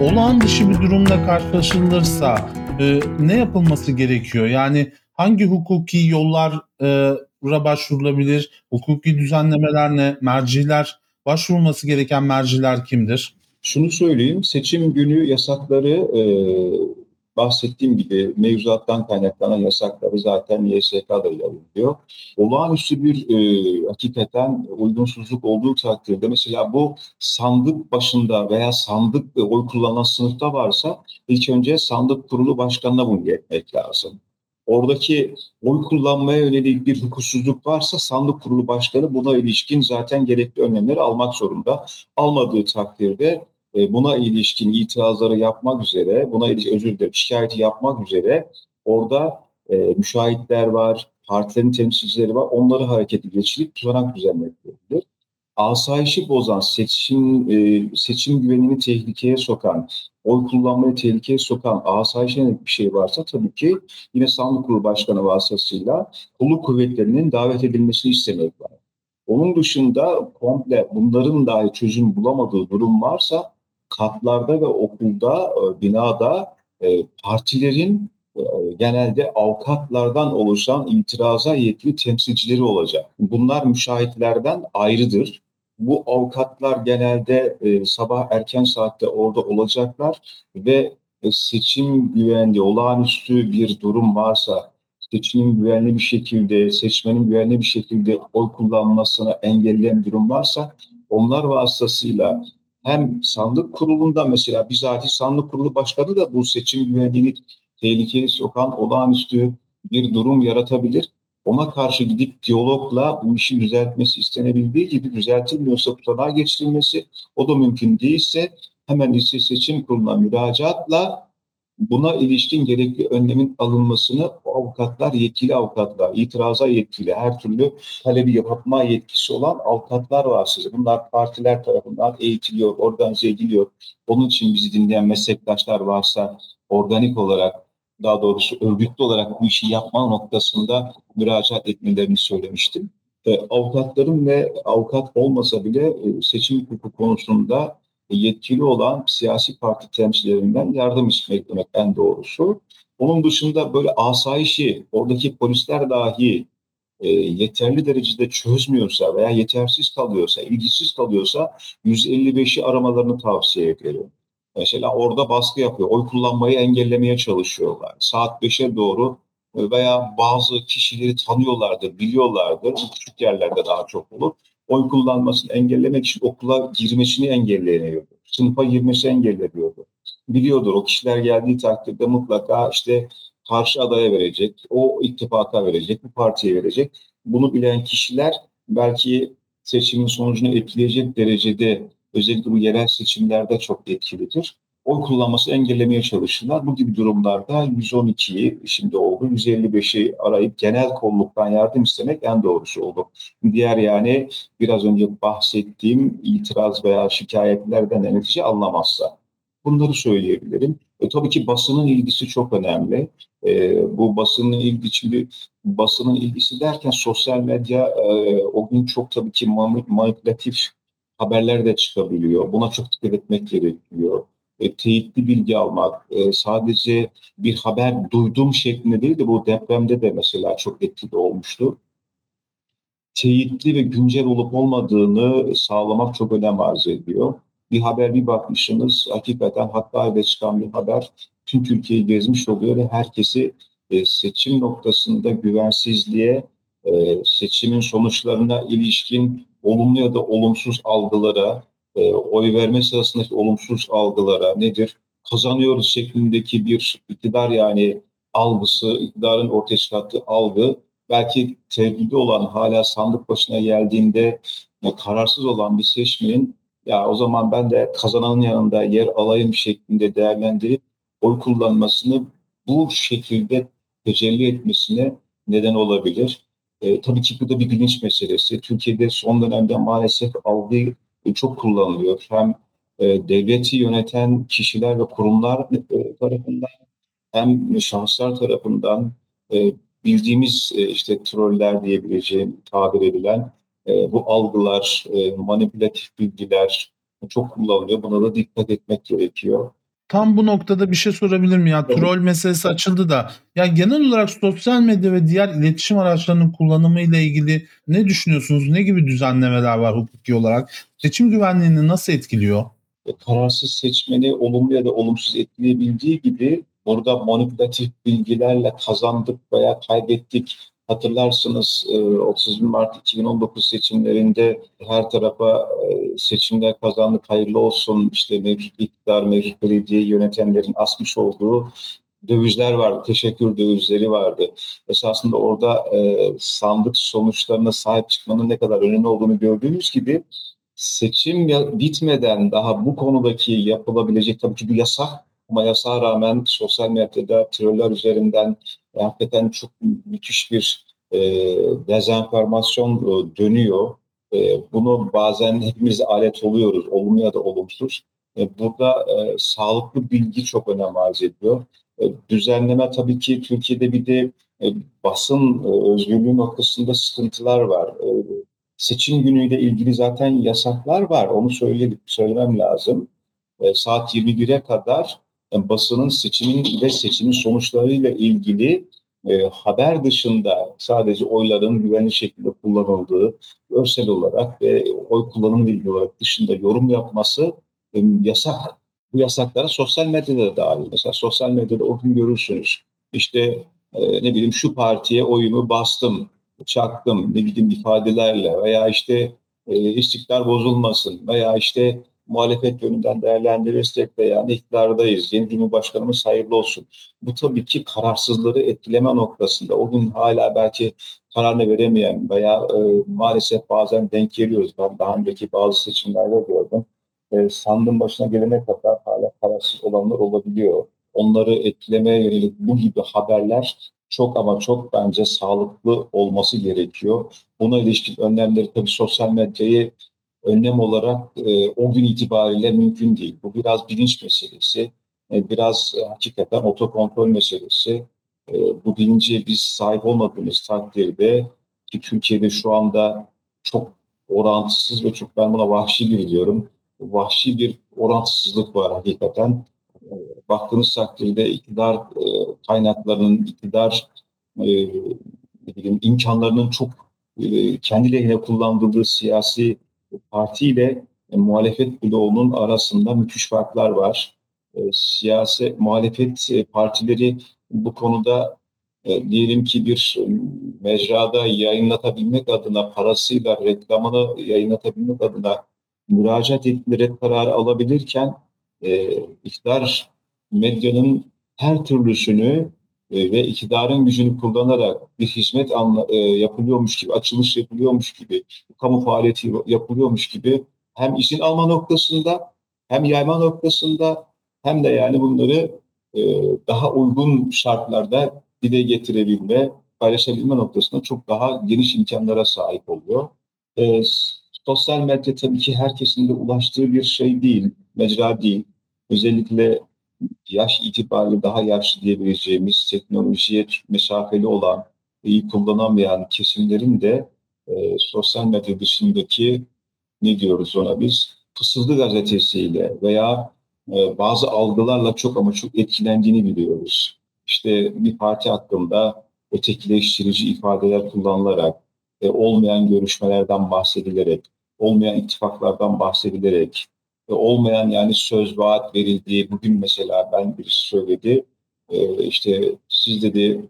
olağan dışı bir durumla karşılaşılırsa e, ne yapılması gerekiyor? Yani hangi hukuki yollara başvurulabilir? Hukuki düzenlemeler ne? Merciler, başvurulması gereken merciler kimdir? Şunu söyleyeyim, seçim günü yasakları e, bahsettiğim gibi mevzuattan kaynaklanan yasakları zaten YSK'da yayınlıyor. Olağanüstü bir e, hakikaten uygunsuzluk olduğu takdirde mesela bu sandık başında veya sandık e, oy kullanan sınıfta varsa ilk önce sandık kurulu başkanına bunu iletmek lazım. Oradaki oy kullanmaya yönelik bir hukuksuzluk varsa sandık kurulu başkanı buna ilişkin zaten gerekli önlemleri almak zorunda. Almadığı takdirde e, buna ilişkin itirazları yapmak üzere, buna ilişkin özür dilerim şikayeti yapmak üzere orada e, müşahitler var, partilerin temsilcileri var. Onları harekete geçirip tutanak düzenletmelidir. Asayişi bozan, seçim e, seçim güvenini tehlikeye sokan, oy kullanmayı tehlikeye sokan asayişe yönelik bir şey varsa tabii ki yine sandık kurulu başkanı vasıtasıyla kolluk kuvvetlerinin davet edilmesini istemek var. Onun dışında komple bunların dahi çözüm bulamadığı durum varsa katlarda ve okulda, e, binada e, partilerin e, genelde avukatlardan oluşan itiraza yetki temsilcileri olacak. Bunlar müşahitlerden ayrıdır. Bu avukatlar genelde sabah erken saatte orada olacaklar ve seçim güvenliği, olağanüstü bir durum varsa seçimin güvenli bir şekilde, seçmenin güvenli bir şekilde oy kullanmasına engelleyen durum varsa onlar vasıtasıyla hem sandık kurulunda mesela bizatihi sandık kurulu başkanı da bu seçim güvenliğini tehlikeye sokan olağanüstü bir durum yaratabilir. Ona karşı gidip diyalogla bu işi düzeltmesi istenebildiği gibi düzeltilmiyorsa tutanağa geçirilmesi o da mümkün değilse hemen lise seçim kuruluna müracaatla buna ilişkin gerekli önlemin alınmasını avukatlar, yetkili avukatlar, itiraza yetkili, her türlü talebi yapma yetkisi olan avukatlar var size. Bunlar partiler tarafından eğitiliyor, organize ediliyor. Onun için bizi dinleyen meslektaşlar varsa organik olarak daha doğrusu örgütlü olarak bu işi yapma noktasında müracaat etmelerini söylemiştim. E, avukatların ve avukat olmasa bile e, seçim hukuku konusunda yetkili olan siyasi parti temsilcilerinden yardım istemek demek en doğrusu. Onun dışında böyle asayişi, oradaki polisler dahi e, yeterli derecede çözmüyorsa veya yetersiz kalıyorsa, ilgisiz kalıyorsa 155'i aramalarını tavsiye ederim. Mesela orada baskı yapıyor, oy kullanmayı engellemeye çalışıyorlar. Saat 5'e doğru veya bazı kişileri tanıyorlardır, biliyorlardır. Bu küçük yerlerde daha çok olur oy kullanmasını engellemek için okula girmesini engelleniyordu. Sınıfa girmesi engelleniyordu. Biliyordur o kişiler geldiği takdirde mutlaka işte karşı adaya verecek, o ittifaka verecek, bu partiye verecek. Bunu bilen kişiler belki seçimin sonucunu etkileyecek derecede özellikle bu yerel seçimlerde çok etkilidir oy kullanması engellemeye çalışırlar. Bu gibi durumlarda 112'yi şimdi oldu, 155'i arayıp genel kolluktan yardım istemek en doğrusu olur. Diğer yani biraz önce bahsettiğim itiraz veya şikayetlerden de netice anlamazsa. Bunları söyleyebilirim. E, tabii ki basının ilgisi çok önemli. E, bu basının ilgisi, basının ilgisi derken sosyal medya e, o gün çok tabii ki manipülatif haberler de çıkabiliyor. Buna çok dikkat etmek gerekiyor e, teyitli bilgi almak, e, sadece bir haber duydum şeklinde değil de bu depremde de mesela çok etkili olmuştu. Teyitli ve güncel olup olmadığını sağlamak çok önem arz ediyor. Bir haber bir bakmışsınız, hakikaten Hakkari'de çıkan bir haber tüm Türkiye'yi gezmiş oluyor ve herkesi e, seçim noktasında güvensizliğe, e, seçimin sonuçlarına ilişkin olumlu ya da olumsuz algılara, e, oy verme sırasındaki olumsuz algılara nedir? Kazanıyoruz şeklindeki bir iktidar yani algısı, iktidarın ortaya çıkarttığı algı belki tevhidi olan hala sandık başına geldiğinde e, kararsız olan bir seçmenin ya o zaman ben de kazananın yanında yer alayım şeklinde değerlendirip oy kullanmasını bu şekilde tecelli etmesine neden olabilir. E, tabii ki bu da bir bilinç meselesi. Türkiye'de son dönemde maalesef algı e, çok kullanılıyor. Hem e, devleti yöneten kişiler ve kurumlar e, tarafından hem şahıslar tarafından e, bildiğimiz e, işte troller diyebileceğim tabir edilen e, bu algılar, e, manipülatif bilgiler çok kullanılıyor. Buna da dikkat etmek gerekiyor. Tam bu noktada bir şey sorabilir miyim? Ya Tabii. troll meselesi açıldı da ya genel olarak sosyal medya ve diğer iletişim araçlarının kullanımı ile ilgili ne düşünüyorsunuz? Ne gibi düzenlemeler var hukuki olarak? Seçim güvenliğini nasıl etkiliyor? E, kararsız seçmeni olumlu ya da olumsuz etkileyebildiği gibi burada manipülatif bilgilerle kazandık veya kaybettik. Hatırlarsınız e, 30 Mart 2019 seçimlerinde her tarafa e, seçimler kazandık hayırlı olsun işte mevcut iktidar, mevcut belediye yönetenlerin asmış olduğu dövizler vardı, teşekkür dövizleri vardı. Esasında orada e, sandık sonuçlarına sahip çıkmanın ne kadar önemli olduğunu gördüğümüz gibi seçim bitmeden daha bu konudaki yapılabilecek tabii ki bu yasak ama yasağa rağmen sosyal medyada troller üzerinden e, hakikaten çok müthiş bir e, dezenformasyon e, dönüyor. E, bunu bazen hepimiz alet oluyoruz, olumlu ya da olumsuz. E, burada e, sağlıklı bilgi çok önem arz ediyor. E, düzenleme tabii ki Türkiye'de bir de e, basın e, özgürlüğü noktasında sıkıntılar var. E, seçim günüyle ilgili zaten yasaklar var. Onu söyle, söylemem lazım. E, saat 21'e kadar e, basının seçimin ve seçimin sonuçlarıyla ilgili e, haber dışında sadece oyların güvenli şekilde kullanıldığı görsel olarak ve oy kullanımı ilgili olarak dışında yorum yapması e, yasak. Bu yasaklara sosyal medyada da dahil. Mesela sosyal medyada o gün görürsünüz. İşte e, ne bileyim şu partiye oyumu bastım çaktım ne bileyim ifadelerle veya işte e, istikrar bozulmasın veya işte muhalefet yönünden değerlendirirsek de yani iktidardayız. Yeni Cumhurbaşkanımız hayırlı olsun. Bu tabii ki kararsızları etkileme noktasında. O gün hala belki kararını veremeyen veya e, maalesef bazen denk geliyoruz. Ben daha önceki bazı seçimlerde gördüm. E, sandığın başına gelene kadar hala kararsız olanlar olabiliyor. Onları etkilemeye yönelik bu gibi haberler çok ama çok bence sağlıklı olması gerekiyor. Buna ilişkin önlemleri tabii sosyal medyayı önlem olarak e, o gün itibariyle mümkün değil. Bu biraz bilinç meselesi, e, biraz e, hakikaten otokontrol meselesi. E, bu bilince biz sahip olmadığımız takdirde ki Türkiye'de şu anda çok orantısız ve çok ben buna vahşi bir diyorum. Vahşi bir orantısızlık var hakikaten e, baktığınız takdirde iktidar e, kaynaklarının, iktidar e, imkanlarının çok e, kendi lehine kullandığı siyasi partiyle e, muhalefet bloğunun arasında müthiş farklar var. E, siyasi muhalefet e, partileri bu konuda e, diyelim ki bir e, mecrada yayınlatabilmek adına parasıyla reklamını yayınlatabilmek adına müracaat ettiği red kararı alabilirken e, iktidar medyanın her türlüsünü e, ve iktidarın gücünü kullanarak bir hizmet anla, e, yapılıyormuş gibi, açılış yapılıyormuş gibi, kamu faaliyeti yapılıyormuş gibi hem izin alma noktasında hem yayma noktasında hem de yani bunları e, daha uygun şartlarda dile getirebilme, paylaşabilme noktasında çok daha geniş imkanlara sahip oluyor. E, sosyal medya tabii ki herkesin de ulaştığı bir şey değil, mecra değil. Özellikle yaş itibariyle daha yaşlı diyebileceğimiz teknolojiye mesafeli olan, iyi kullanamayan kesimlerin de e, sosyal medya dışındaki ne diyoruz ona biz fısıldı gazetesiyle veya e, bazı algılarla çok ama çok etkilendiğini biliyoruz. İşte bir parti hakkında ötekileştirici ifadeler kullanılarak, e, olmayan görüşmelerden bahsedilerek, olmayan ittifaklardan bahsedilerek, olmayan yani söz vaat verildiği bugün mesela ben birisi söyledi. E, işte siz dedi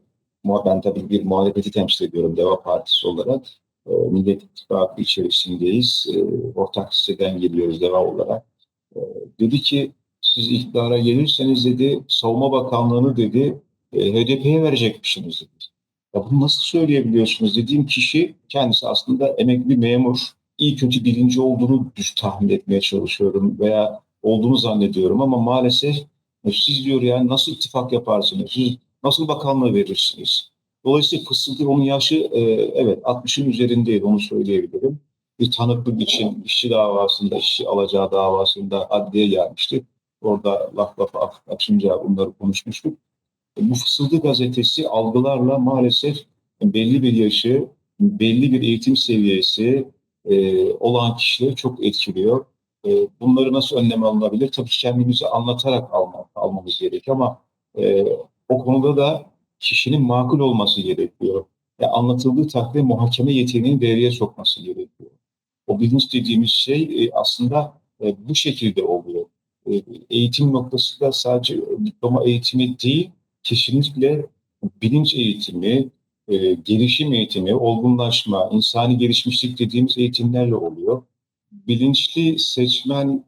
ben tabii bir muhalefeti temsil ediyorum Deva Partisi olarak. E, Millet İttifakı içerisindeyiz. E, ortak listeden geliyoruz Deva olarak. Dedi ki siz iktidara gelirseniz dedi Savunma Bakanlığı'nı dedi e, HDP'ye verecekmişsiniz dedi. Ya bunu nasıl söyleyebiliyorsunuz? Dediğim kişi kendisi aslında emekli memur iyi kötü bilinci olduğunu düş tahmin etmeye çalışıyorum veya olduğunu zannediyorum ama maalesef siz diyor yani nasıl ittifak yaparsınız, siz nasıl bakanlığı verirsiniz? Dolayısıyla fısıltı onun yaşı e, evet 60'ın üzerindeydi onu söyleyebilirim. Bir tanıklık için işçi davasında, işçi alacağı davasında adliye gelmişti. Orada laf lafa açınca bunları konuşmuştuk. E, bu Fısıldı gazetesi algılarla maalesef belli bir yaşı, belli bir eğitim seviyesi, e, olan kişileri çok etkiliyor. E, bunları nasıl önlem alınabilir? Tabii kendimizi anlatarak almak, almamız gerekiyor ama e, o konuda da kişinin makul olması gerekiyor. Yani anlatıldığı takdirde muhakeme yeteneğini devreye sokması gerekiyor. O bilinç dediğimiz şey e, aslında e, bu şekilde oluyor. E, eğitim noktası da sadece diploma eğitimi değil, kesinlikle bilinç eğitimi, e, gelişim eğitimi, olgunlaşma, insani gelişmişlik dediğimiz eğitimlerle oluyor. Bilinçli seçmen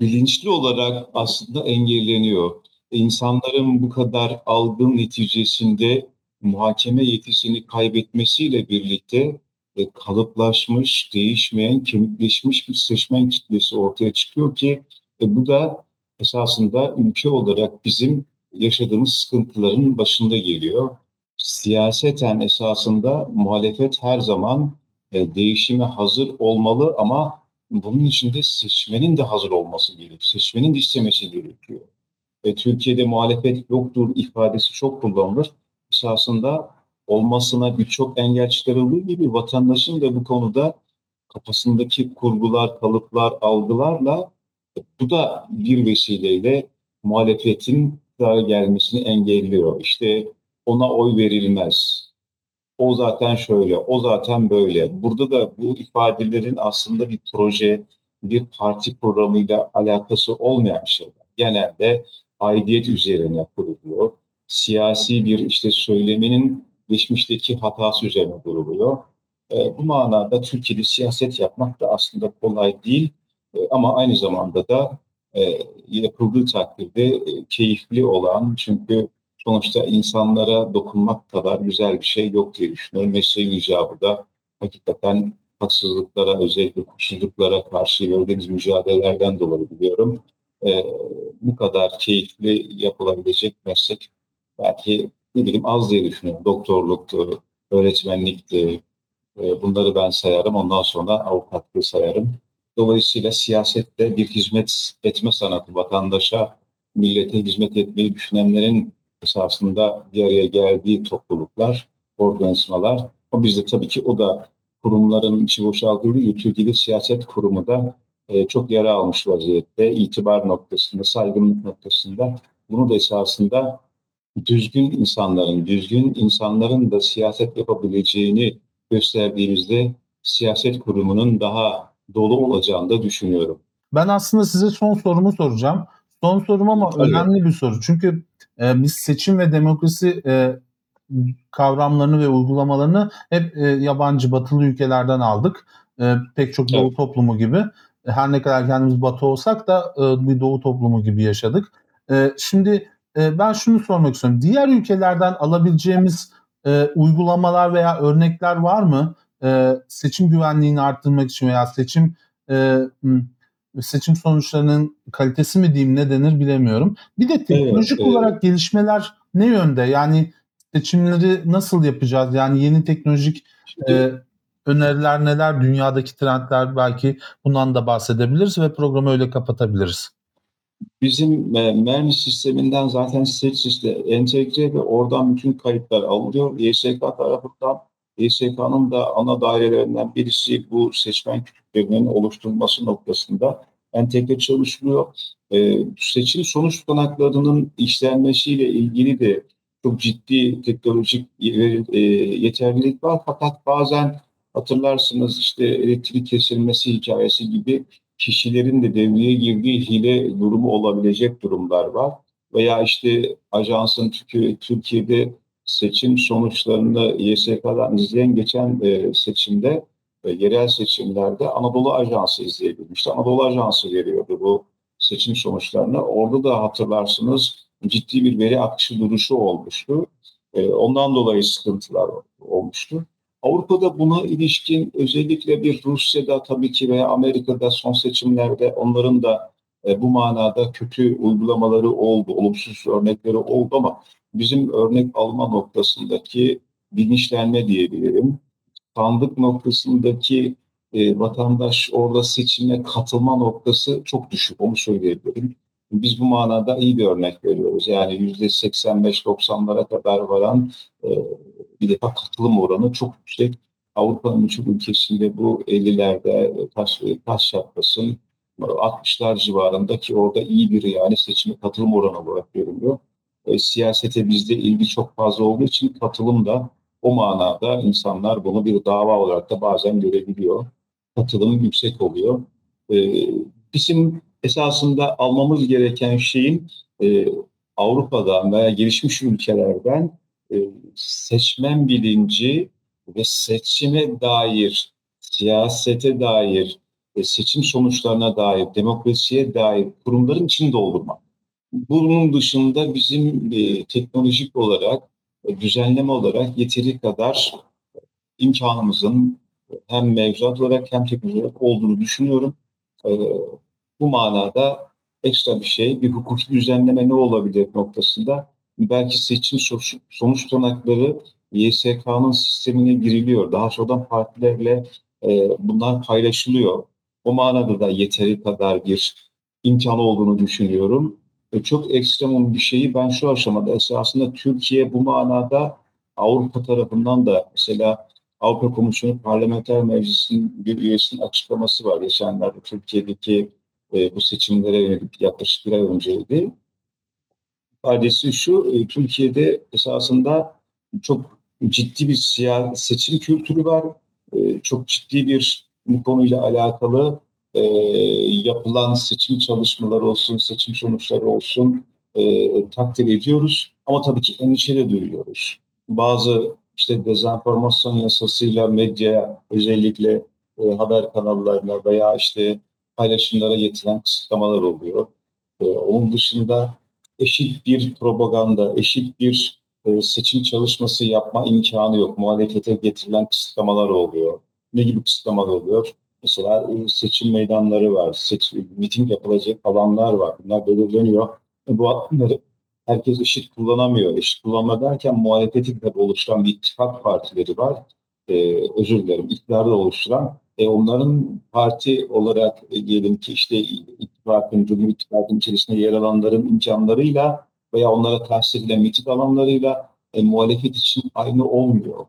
bilinçli olarak aslında engelleniyor. İnsanların bu kadar algın neticesinde muhakeme yetisini kaybetmesiyle birlikte e, kalıplaşmış, değişmeyen, kemikleşmiş bir seçmen kitlesi ortaya çıkıyor ki e, bu da esasında ülke olarak bizim yaşadığımız sıkıntıların başında geliyor. Siyaseten esasında muhalefet her zaman e, değişime hazır olmalı ama bunun için de seçmenin de hazır olması gerekiyor. Seçmenin de istemesi gerekiyor. E, Türkiye'de muhalefet yoktur ifadesi çok kullanılır. Esasında olmasına birçok engel çıkarıldığı gibi vatandaşın da bu konuda kafasındaki kurgular, kalıplar, algılarla bu da bir vesileyle muhalefetin daha gelmesini engelliyor. İşte ona oy verilmez. O zaten şöyle, o zaten böyle. Burada da bu ifadelerin aslında bir proje, bir parti programıyla alakası olmayan şeyler. Genelde aidiyet üzerine kuruluyor. Siyasi bir işte söyleminin geçmişteki hatası üzerine kuruluyor. E, bu manada Türkiye'de siyaset yapmak da aslında kolay değil. E, ama aynı zamanda da e, yapıldığı takdirde e, keyifli olan çünkü sonuçta insanlara dokunmak kadar güzel bir şey yok diye düşünüyorum. Mesleğin icabı da hakikaten haksızlıklara, özellikle hukuksuzluklara karşı gördüğümüz mücadelelerden dolayı biliyorum. E, bu kadar keyifli yapılabilecek meslek belki ne bileyim az diye düşünüyorum. Doktorluktu, öğretmenlikti, e, bunları ben sayarım. Ondan sonra avukatlığı sayarım. Dolayısıyla siyasette bir hizmet etme sanatı, vatandaşa, millete hizmet etmeyi düşünenlerin esasında bir araya geldiği topluluklar, organizmalar. O bizde tabii ki o da kurumların içi boşaltıldığı Türkiye'de siyaset kurumu da e, çok yara almış vaziyette. itibar noktasında, saygınlık noktasında. Bunu da esasında düzgün insanların, düzgün insanların da siyaset yapabileceğini gösterdiğimizde siyaset kurumunun daha dolu olacağını da düşünüyorum. Ben aslında size son sorumu soracağım. Son sorum ama Tabii. önemli bir soru. Çünkü e, biz seçim ve demokrasi e, kavramlarını ve uygulamalarını hep e, yabancı batılı ülkelerden aldık. E, pek çok doğu Evet. toplumu gibi. Her ne kadar kendimiz batı olsak da e, bir doğu toplumu gibi yaşadık. E, şimdi e, ben şunu sormak istiyorum. Diğer ülkelerden alabileceğimiz e, uygulamalar veya örnekler var mı? E, seçim güvenliğini arttırmak için veya seçim e, seçim sonuçlarının kalitesi mi diyeyim ne denir bilemiyorum. Bir de teknolojik evet. olarak gelişmeler ne yönde? Yani seçimleri nasıl yapacağız? Yani yeni teknolojik e, öneriler neler? Dünyadaki trendler belki bundan da bahsedebiliriz ve programı öyle kapatabiliriz. Bizim e, mermi sisteminden zaten seç sistemi entegre ve oradan bütün kayıtlar alınıyor. YSK tarafından YSK'nın da ana dairelerinden birisi bu seçmen kütüklerinin oluşturulması noktasında entegre çalışılıyor. E, seçim sonuç tutanaklarının işlenmesiyle ilgili de çok ciddi teknolojik e, yeterlilik var. Fakat bazen hatırlarsınız işte elektrik kesilmesi hikayesi gibi kişilerin de devreye girdiği hile durumu olabilecek durumlar var. Veya işte ajansın Türkiye, Türkiye'de seçim sonuçlarını YSK'dan izleyen geçen e, seçimde, e, yerel seçimlerde Anadolu Ajansı izleyebilmişti. Anadolu Ajansı veriyordu bu seçim sonuçlarını. Orada da hatırlarsınız ciddi bir veri akışı duruşu olmuştu. E, ondan dolayı sıkıntılar olmuştu. Avrupa'da buna ilişkin özellikle bir Rusya'da tabii ki veya Amerika'da son seçimlerde onların da e, bu manada kötü uygulamaları oldu, olumsuz örnekleri oldu ama bizim örnek alma noktasındaki bilinçlenme diyebilirim. Sandık noktasındaki e, vatandaş orada seçime katılma noktası çok düşük, onu söyleyebilirim. Biz bu manada iyi bir örnek veriyoruz. Yani yüzde 85-90'lara kadar varan e, bir defa katılım oranı çok yüksek. Avrupa'nın birçok ülkesinde bu 50'lerde taş, taş çatlasın 60'lar civarında ki orada iyi bir yani seçime katılım oranı olarak görülüyor. E, siyasete bizde ilgi çok fazla olduğu için katılım da o manada insanlar bunu bir dava olarak da bazen görebiliyor. Katılım yüksek oluyor. E, bizim esasında almamız gereken şeyin e, Avrupa'dan veya gelişmiş ülkelerden e, seçmen bilinci ve seçime dair, siyasete dair, seçim sonuçlarına dair, demokrasiye dair kurumların içini doldurmak. Bunun dışında bizim e, teknolojik olarak, e, düzenleme olarak yeteri kadar imkanımızın hem mevzuat olarak hem teknolojik olarak olduğunu düşünüyorum. E, bu manada ekstra bir şey, bir hukuki düzenleme ne olabilir noktasında belki seçim sonuç, sonuç tutanakları YSK'nın sistemine giriliyor. Daha sonradan partilerle e, bunlar paylaşılıyor. O manada da yeteri kadar bir imkan olduğunu düşünüyorum. E, çok ekstremum bir şeyi ben şu aşamada esasında Türkiye bu manada Avrupa tarafından da mesela Avrupa Komisyonu Parlamenter Meclisi'nin bir üyesinin açıklaması var. Geçenlerde Türkiye'deki e, bu seçimlere yönelik yaklaşık bir ay önceydi. İfadesi şu, e, Türkiye'de esasında çok ciddi bir siyasi seçim kültürü var. E, çok ciddi bir bu konuyla alakalı e, yapılan seçim çalışmaları olsun, seçim sonuçları olsun e, takdir ediyoruz. Ama tabii ki endişe de duyuyoruz. Bazı işte dezenformasyon yasasıyla medya özellikle e, haber kanallarına veya işte paylaşımlara getiren kısıtlamalar oluyor. E, onun dışında eşit bir propaganda, eşit bir e, seçim çalışması yapma imkanı yok. Muhalefete getirilen kısıtlamalar oluyor. Ne gibi kısıtlamalar oluyor? Mesela e, seçim meydanları var, seçim, miting yapılacak alanlar var. Bunlar belirleniyor. E, bu alanları herkes eşit kullanamıyor. Eşit kullanma derken muhalefetin tabii oluşturan bir ittifak partileri var. Ee, özür dilerim, iktidarda oluşturan. E, onların parti olarak e, diyelim ki işte ittifakın, Cumhur İttifakı'nın içerisinde yer alanların imkanlarıyla veya onlara tahsis edilen miting alanlarıyla e, muhalefet için aynı olmuyor.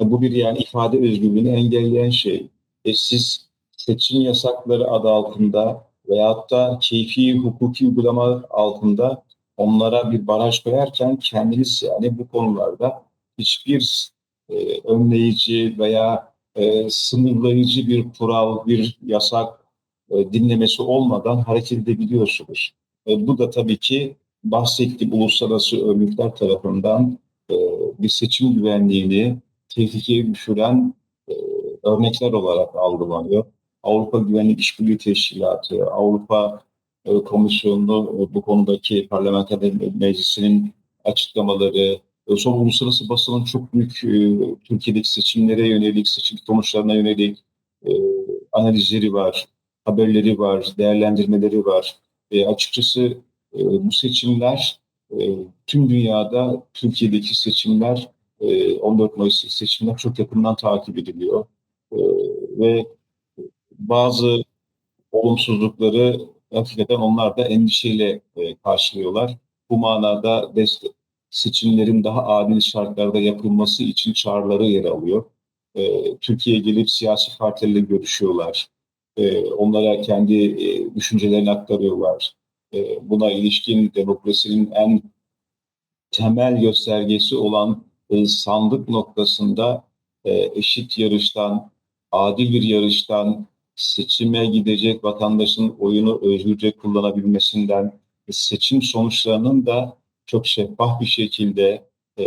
E, bu bir yani ifade özgürlüğünü engelleyen şey. E, siz seçim yasakları adı altında veyahut da keyfi hukuki uygulama altında onlara bir baraj koyarken kendiniz yani bu konularda hiçbir e, önleyici veya e, sınırlayıcı bir kural, bir yasak e, dinlemesi olmadan hareket edebiliyorsunuz. E, bu da tabii ki bahsettiğim uluslararası örgütler tarafından e, bir seçim güvenliğini tehlikeye düşüren örnekler olarak algılanıyor. Avrupa Güvenlik İşbirliği Teşkilatı, Avrupa e, Komisyonu e, bu konudaki parlamenter meclisinin açıklamaları, e, son uluslararası basının çok büyük Türkiye'deki seçimlere yönelik, seçim sonuçlarına yönelik analizleri var, haberleri var, değerlendirmeleri var. E, açıkçası bu seçimler tüm dünyada Türkiye'deki seçimler e, 14 Mayıs seçimler çok yakından takip ediliyor. E, ve bazı olumsuzlukları hakikaten onlar da endişeyle e, karşılıyorlar. Bu manada destek, seçimlerin daha adil şartlarda yapılması için çağrıları yer alıyor. E, Türkiye'ye gelip siyasi partilerle görüşüyorlar. E, onlara kendi e, düşüncelerini aktarıyorlar. E, buna ilişkin demokrasinin en temel göstergesi olan e, sandık noktasında e, eşit yarıştan, adil bir yarıştan, seçime gidecek vatandaşın oyunu özgürce kullanabilmesinden, seçim sonuçlarının da çok şeffaf bir şekilde e,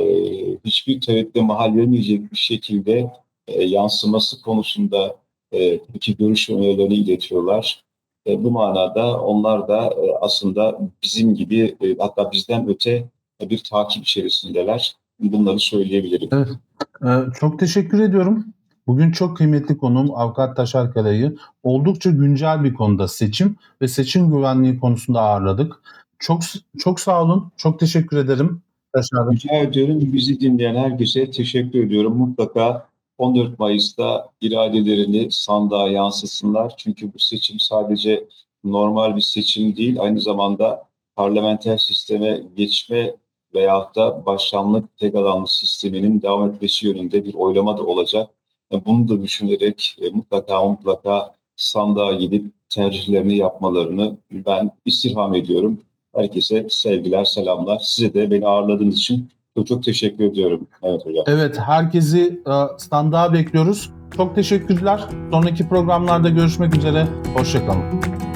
hiçbir tereddütte mahal vermeyecek bir şekilde e, yansıması konusunda e, iki görüş önerilerini iletiyorlar. E, bu manada onlar da e, aslında bizim gibi e, hatta bizden öte e, bir takip içerisindeler. Bunları söyleyebilirim. Evet. Ee, çok teşekkür ediyorum. Bugün çok kıymetli konuğum Avukat Taşar Kara'yı oldukça güncel bir konuda seçim ve seçim güvenliği konusunda ağırladık. Çok çok sağ olun. Çok teşekkür ederim. Taşar Rica ediyorum. Bizi dinleyen herkese teşekkür ediyorum. Mutlaka 14 Mayıs'ta iradelerini sandığa yansıtsınlar. Çünkü bu seçim sadece normal bir seçim değil, aynı zamanda parlamenter sisteme geçme veyahut da başkanlık tek adamlı sisteminin devam etmesi yönünde bir oylama da olacak. Bunu da düşünerek e, mutlaka mutlaka sandığa gidip tercihlerini yapmalarını ben istirham ediyorum. Herkese sevgiler, selamlar. Size de beni ağırladığınız için çok çok teşekkür ediyorum. Evet hocam. Evet, herkesi e, standağa bekliyoruz. Çok teşekkürler. Sonraki programlarda görüşmek üzere. Hoşçakalın.